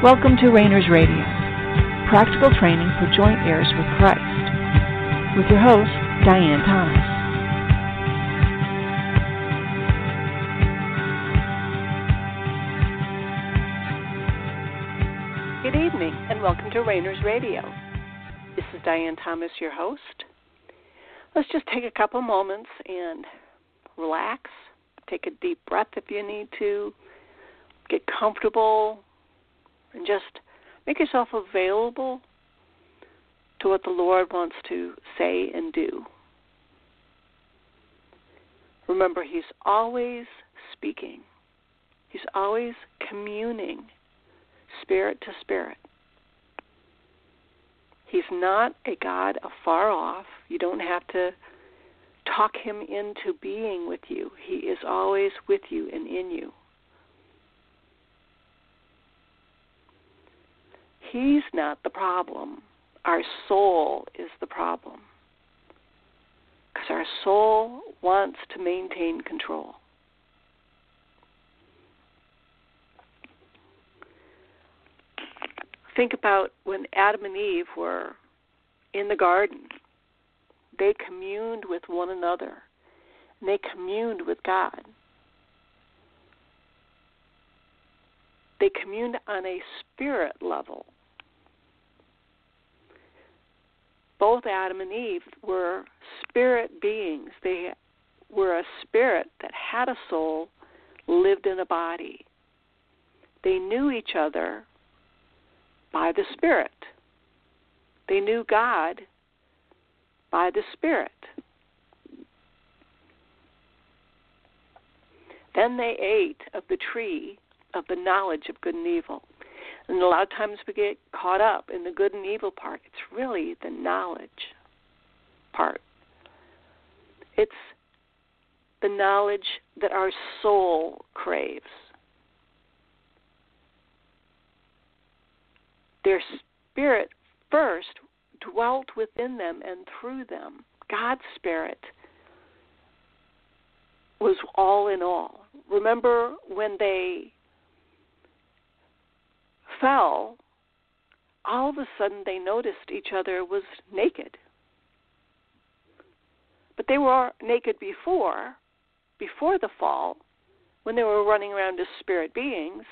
Welcome to Rainers Radio, practical training for joint heirs with Christ, with your host, Diane Thomas. Good evening, and welcome to Rainers Radio. This is Diane Thomas, your host. Let's just take a couple moments and relax. Take a deep breath if you need to. Get comfortable and just make yourself available to what the Lord wants to say and do. Remember, He's always speaking, He's always communing spirit to spirit. He's not a God afar off. You don't have to talk him into being with you. He is always with you and in you. He's not the problem. Our soul is the problem. Because our soul wants to maintain control. Think about when Adam and Eve were in the garden. They communed with one another. And they communed with God. They communed on a spirit level. Both Adam and Eve were spirit beings. They were a spirit that had a soul, lived in a body. They knew each other by the Spirit. They knew God by the Spirit. Then they ate of the tree of the knowledge of good and evil. And a lot of times we get caught up in the good and evil part. It's really the knowledge part. It's the knowledge that our soul craves. Their spirit first dwelt within them and through them. God's spirit was all in all. Remember when they fell, all of a sudden they noticed each other was naked. But they were naked before, before the fall, when they were running around as spirit beings.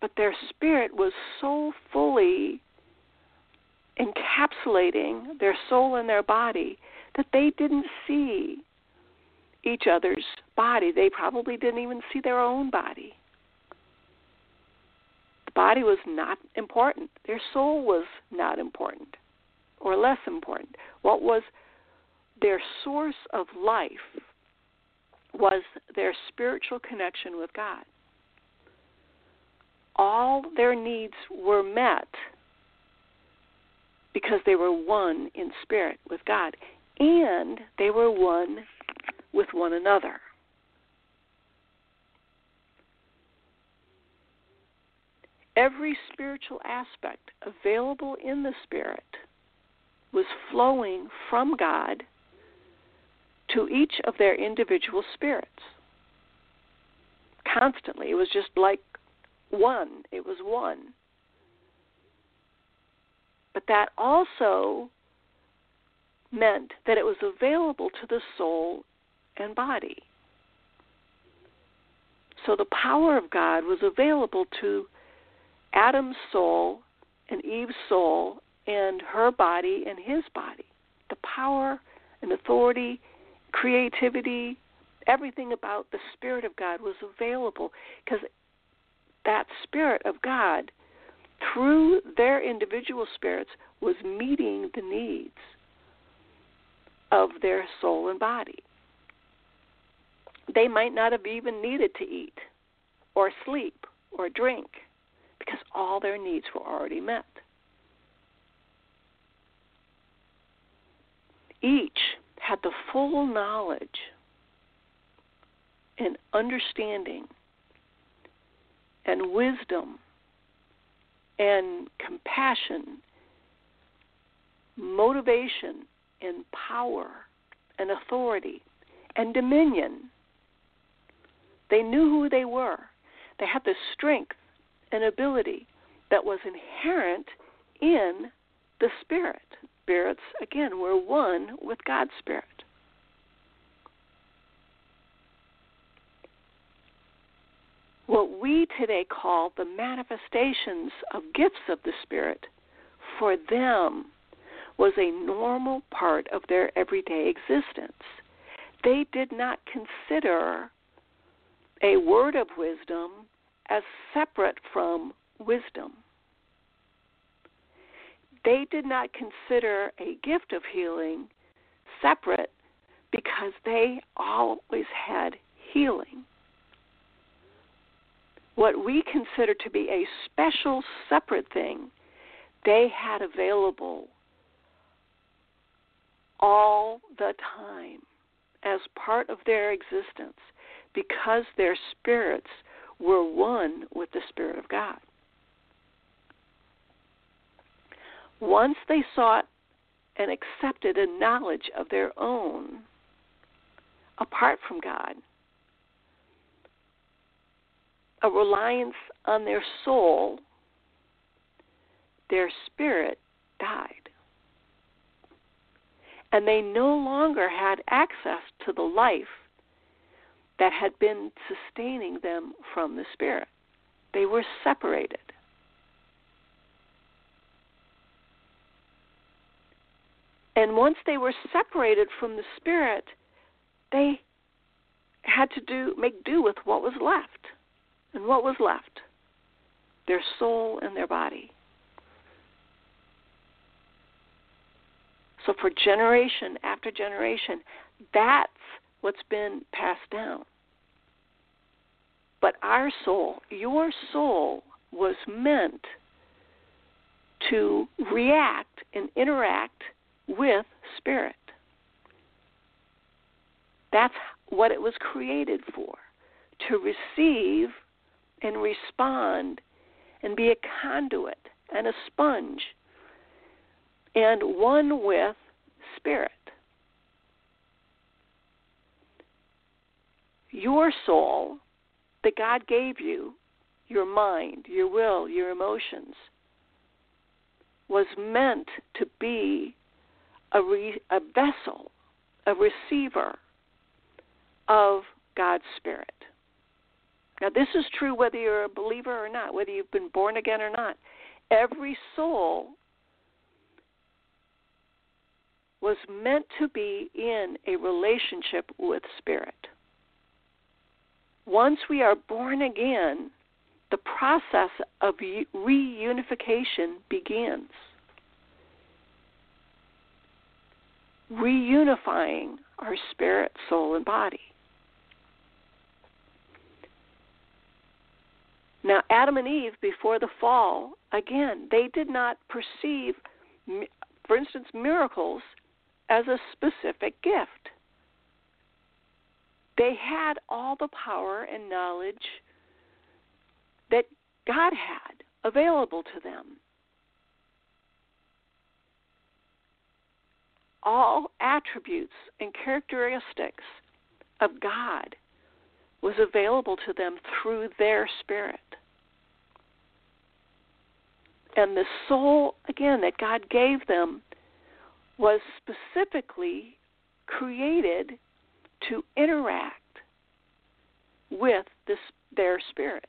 But their spirit was so fully encapsulating their soul and their body that they didn't see each other's body. They probably didn't even see their own body body was not important. Their soul was not important or less important. What was their source of life was their spiritual connection with God. All their needs were met because they were one in spirit with God and they were one with one another. Every spiritual aspect available in the Spirit was flowing from God to each of their individual spirits. Constantly. It was just like one. It was one. But that also meant that it was available to the soul and body. So the power of God was available to Adam's soul and Eve's soul and her body and his body. The power and authority, creativity, everything about the Spirit of God was available because that Spirit of God, through their individual spirits, was meeting the needs of their soul and body. They might not have even needed to eat or sleep or drink because all their needs were already met. Each had the full knowledge and understanding and wisdom and compassion, motivation and power and authority and dominion. They knew who they were. They had the strength and ability that was inherent in the Spirit. Spirits, again, were one with God's Spirit. What we today call the manifestations of gifts of the Spirit, for them, was a normal part of their everyday existence. They did not consider a word of wisdom as separate from wisdom. They did not consider a gift of healing separate because they always had healing. What we consider to be a special, separate thing, they had available all the time as part of their existence because their spirits were one with the Spirit of God. Once they sought and accepted a knowledge of their own apart from God, a reliance on their soul, their spirit died. And they no longer had access to the life that had been sustaining them from the Spirit. They were separated. And once they were separated from the Spirit, they had to do make do with what was left. And what was left? Their soul and their body. So for generation after generation, that's what's been passed down. But our soul, your soul, was meant to react and interact with spirit. That's what it was created for to receive and respond and be a conduit and a sponge and one with spirit. Your soul that God gave you, your mind, your will, your emotions, was meant to be a, re, a vessel, a receiver of God's Spirit. Now, this is true whether you're a believer or not, whether you've been born again or not. Every soul was meant to be in a relationship with Spirit. Once we are born again, the process of reunification begins. Reunifying our spirit, soul, and body. Now, Adam and Eve, before the fall, again, they did not perceive, for instance, miracles as a specific gift. They had all the power and knowledge that God had available to them. All attributes and characteristics of God was available to them through their spirit. And the soul, again, that God gave them was specifically created to interact with this, their spirit,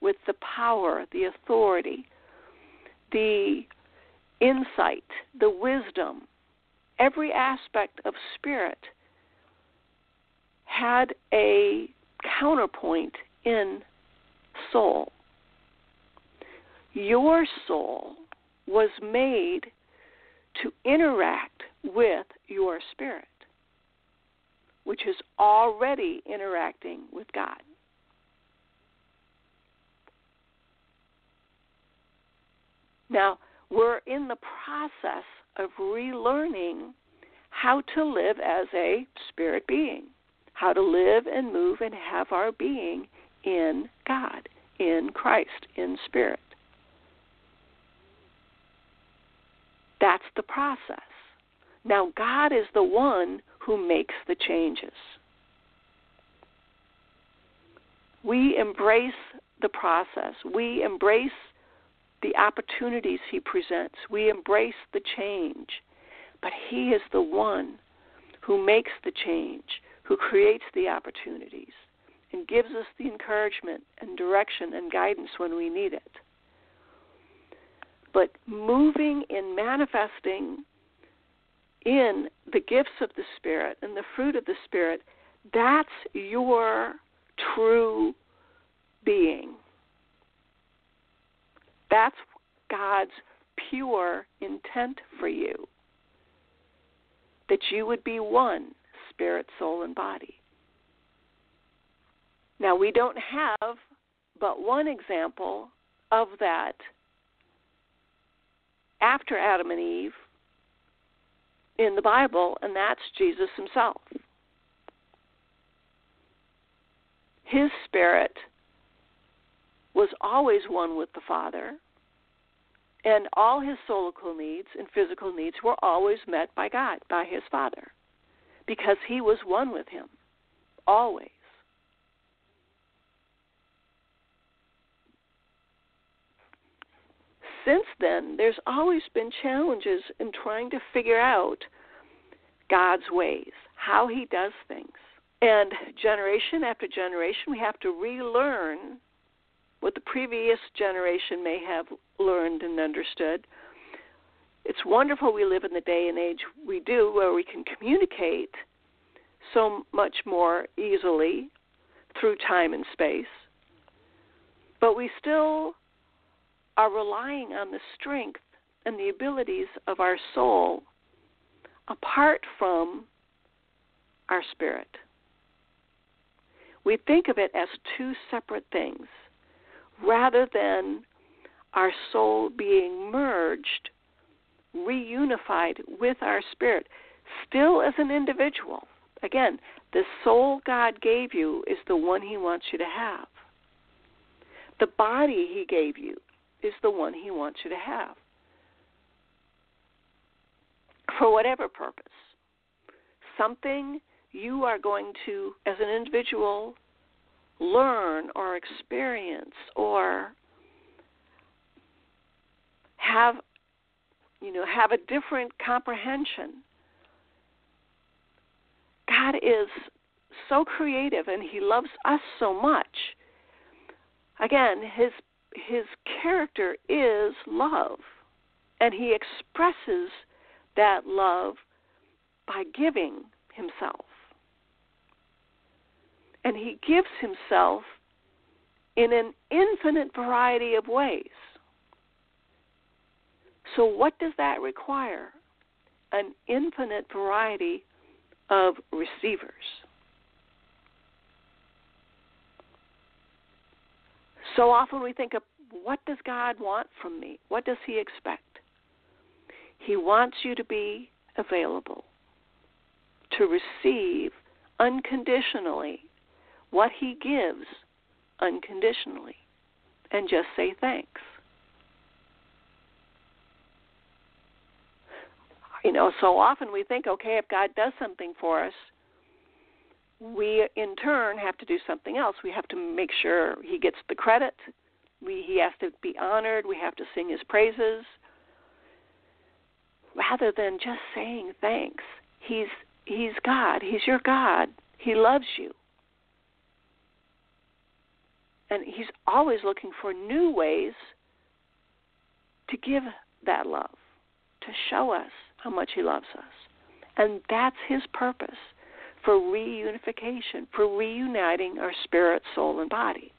with the power, the authority, the insight, the wisdom, every aspect of spirit had a counterpoint in soul. Your soul was made to interact with your spirit, which is already interacting with God. Now, we're in the process of relearning how to live as a spirit being, how to live and move and have our being in God, in Christ, in spirit. That's the process. Now, God is the one who makes the changes. We embrace the process. We embrace the opportunities he presents. We embrace the change. But he is the one who makes the change, who creates the opportunities, and gives us the encouragement and direction and guidance when we need it. But moving in manifesting in the gifts of the Spirit and the fruit of the Spirit, that's your true being. That's God's pure intent for you. That you would be one, spirit, soul, and body. Now, we don't have but one example of that after Adam and Eve in the Bible, and that's Jesus himself. His spirit was always one with the Father, and all his soulical needs and physical needs were always met by God, by his Father, because he was one with him, always. Since then, there's always been challenges in trying to figure out God's ways, how he does things. And generation after generation, we have to relearn what the previous generation may have learned and understood. It's wonderful we live in the day and age we do where we can communicate so much more easily through time and space. But we still are relying on the strength and the abilities of our soul apart from our spirit. We think of it as two separate things rather than our soul being merged, reunified with our spirit, still as an individual. Again, the soul God gave you is the one He wants you to have. The body He gave you is the one He wants you to have. For whatever purpose. Something you are going to, as an individual, learn or experience or have you know have a different comprehension god is so creative and he loves us so much again his his character is love and he expresses that love by giving himself and he gives himself in an infinite variety of ways. So, what does that require? An infinite variety of receivers. So often we think of what does God want from me? What does He expect? He wants you to be available to receive unconditionally what He gives unconditionally and just say thanks. You know, so often we think, okay, if God does something for us, we in turn have to do something else. We have to make sure He gets the credit. We, he has to be honored. We have to sing His praises. Rather than just saying thanks, He's He's God. He's your God. He loves you. And He's always looking for new ways to give that love, to show us how much He loves us. And that's His purpose for reunification, for reuniting our spirit, soul, and body.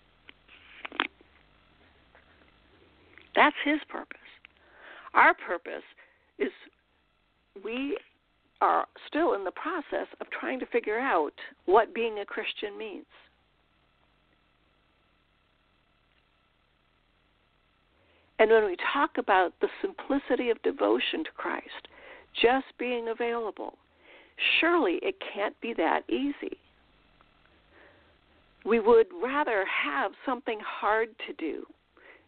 That's His purpose. Our purpose is we are still in the process of trying to figure out what being a Christian means. And when we talk about the simplicity of devotion to Christ, just being available, surely it can't be that easy. We would rather have something hard to do,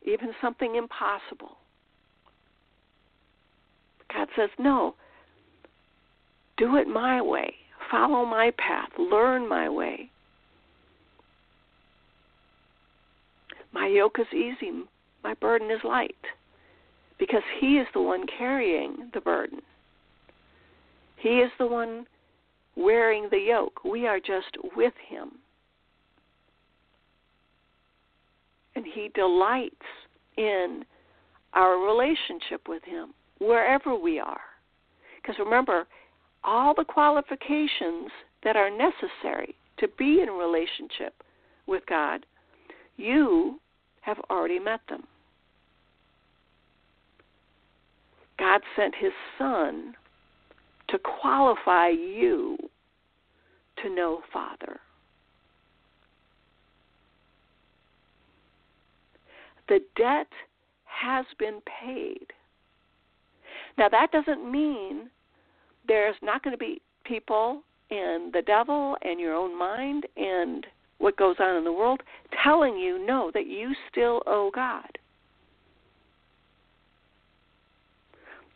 even something impossible. God says, no, do it my way, follow my path, learn my way. My yoke is easy, my burden is light. Because He is the one carrying the burden. He is the one wearing the yoke. We are just with Him. And He delights in our relationship with Him wherever we are. Because remember, all the qualifications that are necessary to be in relationship with God, you have already met them. God sent His Son to qualify you to know Father. The debt has been paid. Now, that doesn't mean there's not going to be people and the devil and your own mind and what goes on in the world telling you no, that you still owe God.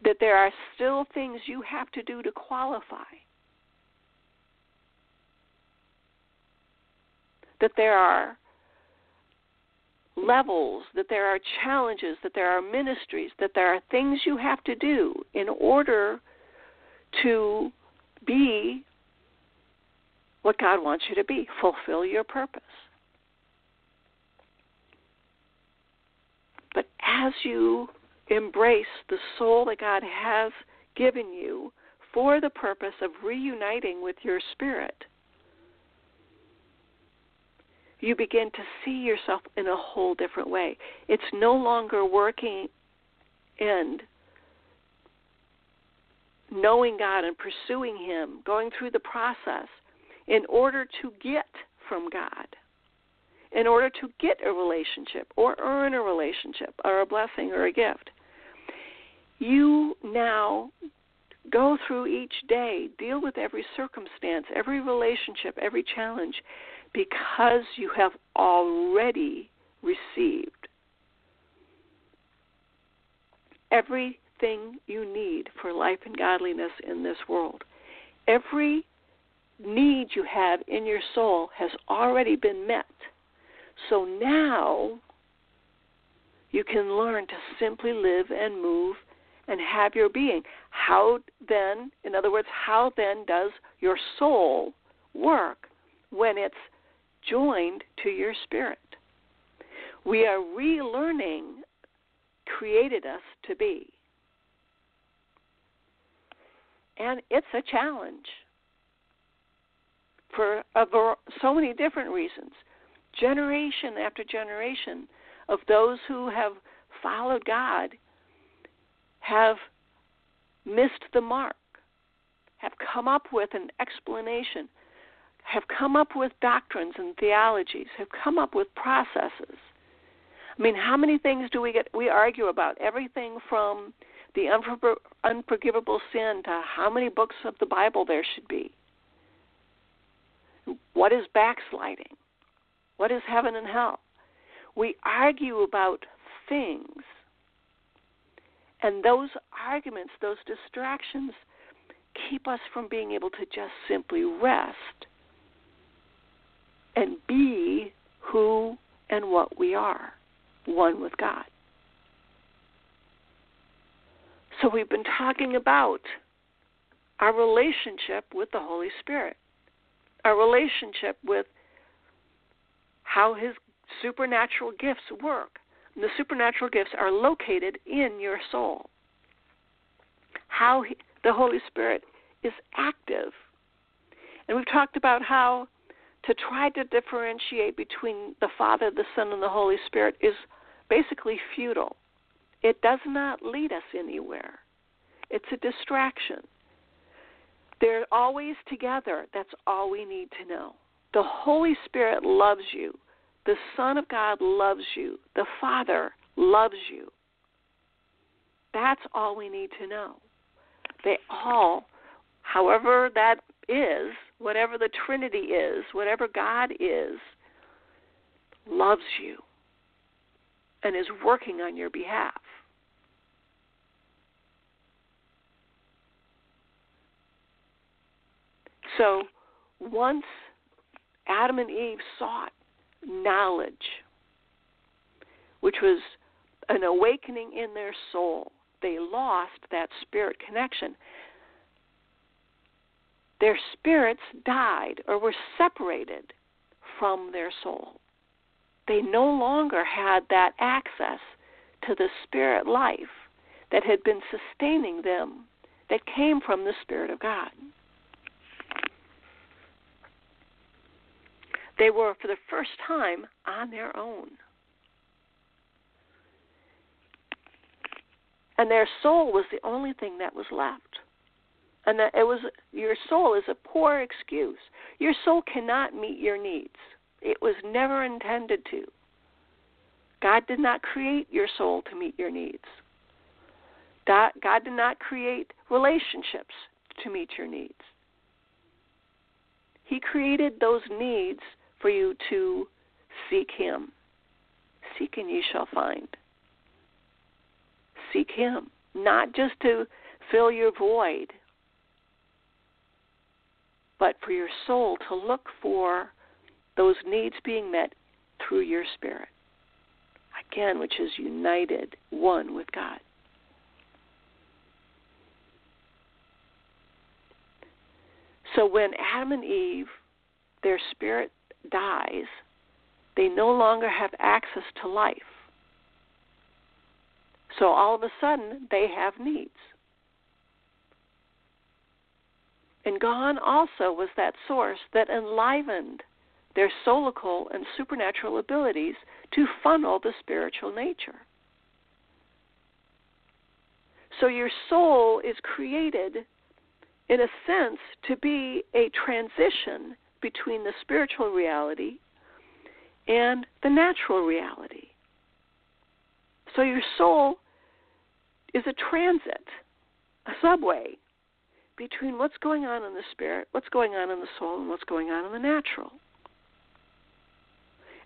That there are still things you have to do to qualify. That there are levels, that there are challenges, that there are ministries, that there are things you have to do in order to be what God wants you to be, fulfill your purpose. But as you embrace the soul that God has given you for the purpose of reuniting with your spirit, you begin to see yourself in a whole different way. It's no longer working and knowing God and pursuing Him, going through the process in order to get from God, in order to get a relationship or earn a relationship or a blessing or a gift. You now go through each day, deal with every circumstance, every relationship, every challenge because you have already received everything you need for life and godliness in this world. Every need you have in your soul has already been met. So now you can learn to simply live and move and have your being. How then, in other words, how then does your soul work when it's joined to your spirit. We are relearning created us to be. And it's a challenge for a, so many different reasons. Generation after generation of those who have followed God have missed the mark, have come up with an explanation have come up with doctrines and theologies, have come up with processes. I mean, how many things do we get? We argue about everything from the unforgivable sin to how many books of the Bible there should be. What is backsliding? What is heaven and hell? We argue about things. And those arguments, those distractions, keep us from being able to just simply rest and be who and what we are, one with God. So we've been talking about our relationship with the Holy Spirit, our relationship with how His supernatural gifts work. The supernatural gifts are located in your soul. How he, the Holy Spirit is active. And we've talked about how to try to differentiate between the Father, the Son, and the Holy Spirit is basically futile. It does not lead us anywhere, it's a distraction. They're always together. That's all we need to know. The Holy Spirit loves you. The Son of God loves you. The Father loves you. That's all we need to know. They all, however that is, whatever the Trinity is, whatever God is, loves you and is working on your behalf. So once Adam and Eve sought knowledge, which was an awakening in their soul. They lost that spirit connection. Their spirits died or were separated from their soul. They no longer had that access to the spirit life that had been sustaining them, that came from the Spirit of God. They were, for the first time, on their own. And their soul was the only thing that was left. And that it was your soul is a poor excuse. Your soul cannot meet your needs. It was never intended to. God did not create your soul to meet your needs. God, God did not create relationships to meet your needs. He created those needs for you to seek Him. Seek and ye shall find. Seek Him, not just to fill your void, but for your soul to look for those needs being met through your spirit. Again, which is united, one with God. So when Adam and Eve, their spirit dies, they no longer have access to life. So all of a sudden, they have needs. And gone also was that source that enlivened their soulical and supernatural abilities to funnel the spiritual nature. So your soul is created in a sense, to be a transition between the spiritual reality and the natural reality. So your soul is a transit, a subway between what's going on in the spirit, what's going on in the soul, and what's going on in the natural.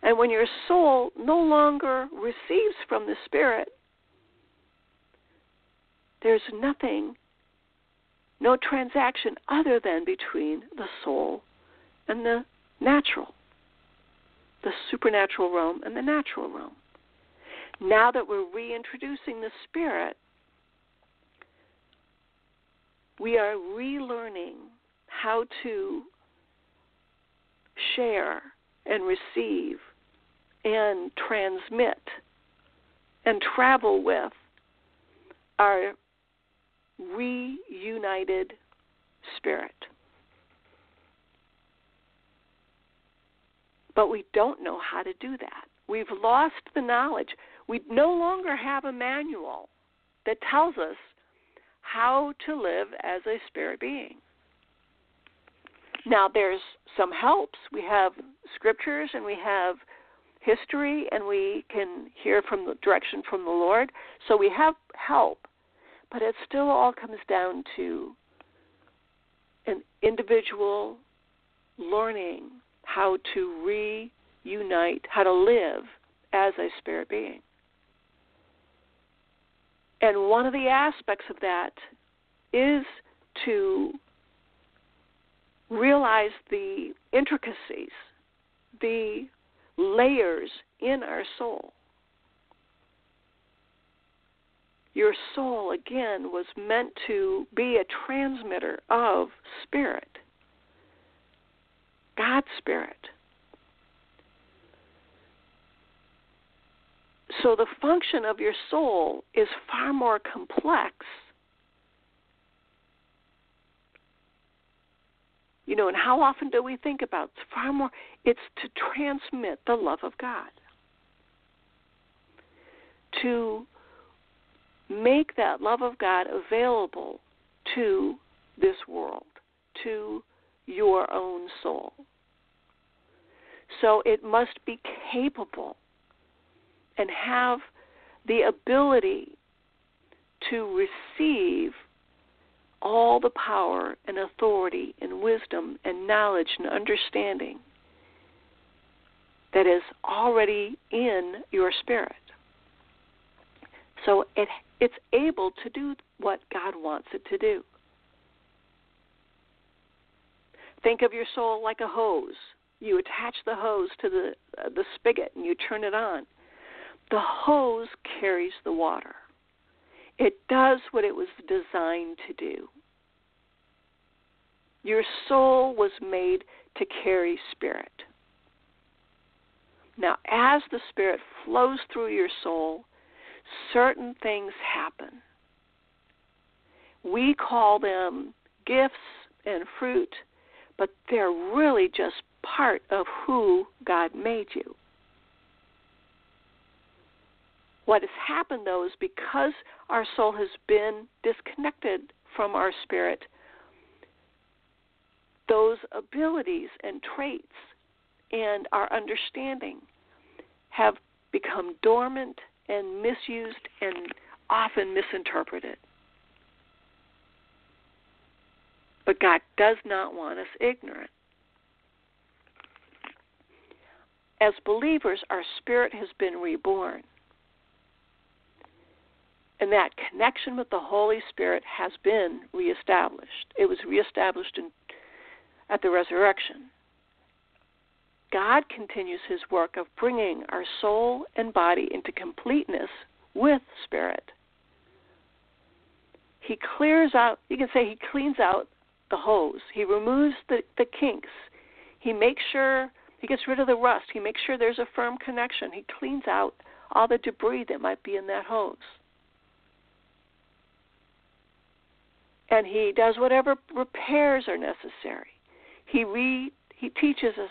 And when your soul no longer receives from the spirit, there's nothing no transaction other than between the soul and the natural, the supernatural realm and the natural realm. Now that we're reintroducing the spirit, we are relearning how to share and receive and transmit and travel with our reunited spirit. But we don't know how to do that. We've lost the knowledge. We no longer have a manual that tells us how to live as a spirit being. Now, there's some helps. We have scriptures and we have history, and we can hear from the direction from the Lord. So we have help. But it still all comes down to an individual learning how to reunite, how to live as a spirit being. And one of the aspects of that is to realize the intricacies, the layers in our soul your soul, again, was meant to be a transmitter of spirit, God's spirit. So the function of your soul is far more complex. You know, and how often do we think about it's far more it's to transmit the love of God. To make that love of God available to this world, to your own soul. So it must be capable and have the ability to receive all the power and authority and wisdom and knowledge and understanding that is already in your spirit. So it it's able to do what God wants it to do. Think of your soul like a hose. You attach the hose to the uh, the spigot and you turn it on. the hose carries the water. It does what it was designed to do. Your soul was made to carry spirit. Now, as the spirit flows through your soul, certain things happen. We call them gifts and fruit, but they're really just part of who God made you. What has happened, though, is because our soul has been disconnected from our spirit, those abilities and traits and our understanding have become dormant and misused and often misinterpreted. But God does not want us ignorant. As believers, our spirit has been reborn. And that connection with the Holy Spirit has been reestablished. It was reestablished in, at the resurrection. God continues his work of bringing our soul and body into completeness with spirit. He clears out, you can say he cleans out the hose. He removes the, the kinks. He makes sure, he gets rid of the rust. He makes sure there's a firm connection. He cleans out all the debris that might be in that hose. And he does whatever repairs are necessary. He re, he teaches us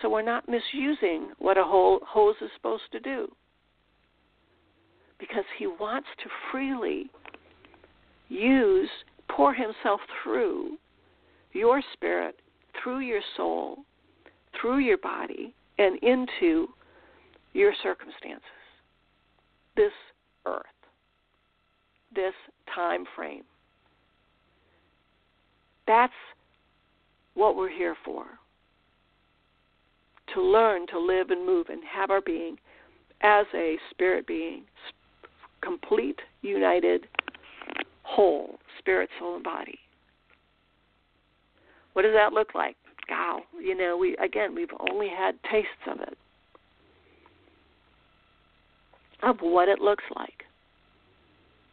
so we're not misusing what a whole hose is supposed to do. Because he wants to freely use, pour himself through your spirit, through your soul, through your body, and into your circumstances. This earth, this time frame. That's what we're here for to learn to live and move and have our being as a spirit being, complete, united, whole, spirit, soul, and body. What does that look like? Wow, you know, we again we've only had tastes of it. Of what it looks like.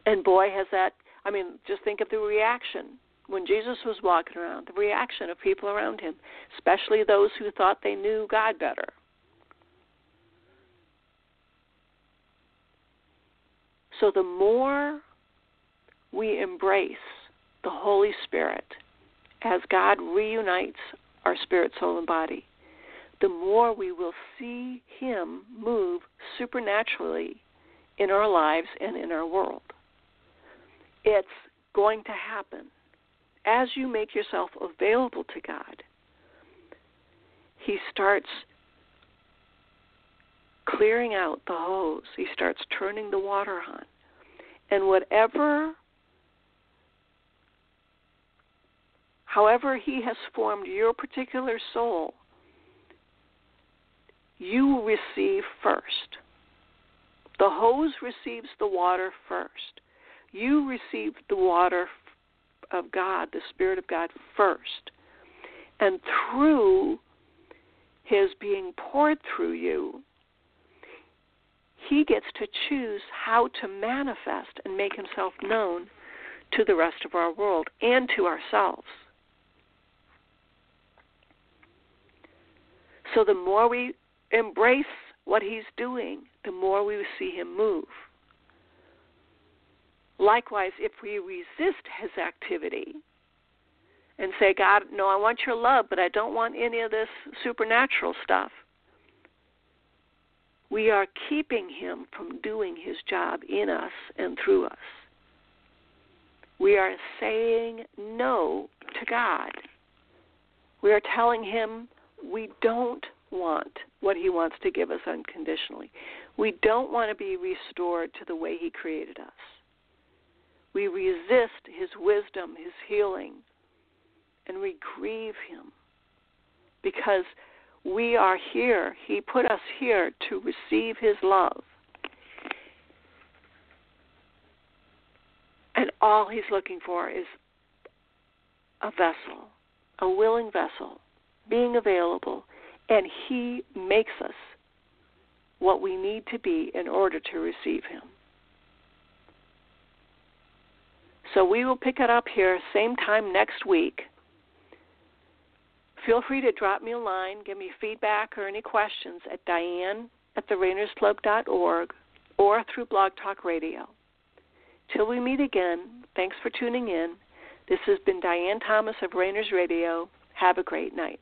And boy has that I mean, just think of the reaction when Jesus was walking around, the reaction of people around him, especially those who thought they knew God better. So the more we embrace the Holy Spirit as God reunites our spirit, soul, and body, the more we will see Him move supernaturally in our lives and in our world. It's going to happen as you make yourself available to God, He starts clearing out the hose. He starts turning the water on. And whatever, however He has formed your particular soul, you receive first. The hose receives the water first. You receive the water of God, the Spirit of God, first. And through His being poured through you, He gets to choose how to manifest and make Himself known to the rest of our world and to ourselves. So the more we embrace what He's doing, the more we see Him move. Likewise, if we resist his activity and say, God, no, I want your love, but I don't want any of this supernatural stuff, we are keeping him from doing his job in us and through us. We are saying no to God. We are telling him we don't want what he wants to give us unconditionally. We don't want to be restored to the way he created us we resist his wisdom, his healing, and we grieve him because we are here. He put us here to receive his love. And all he's looking for is a vessel, a willing vessel, being available, and he makes us what we need to be in order to receive Him. So we will pick it up here same time next week. Feel free to drop me a line, give me feedback or any questions at Diane at therainersclub.org or through Blog Talk Radio. Till we meet again, thanks for tuning in. This has been Diane Thomas of Rainers Radio. Have a great night.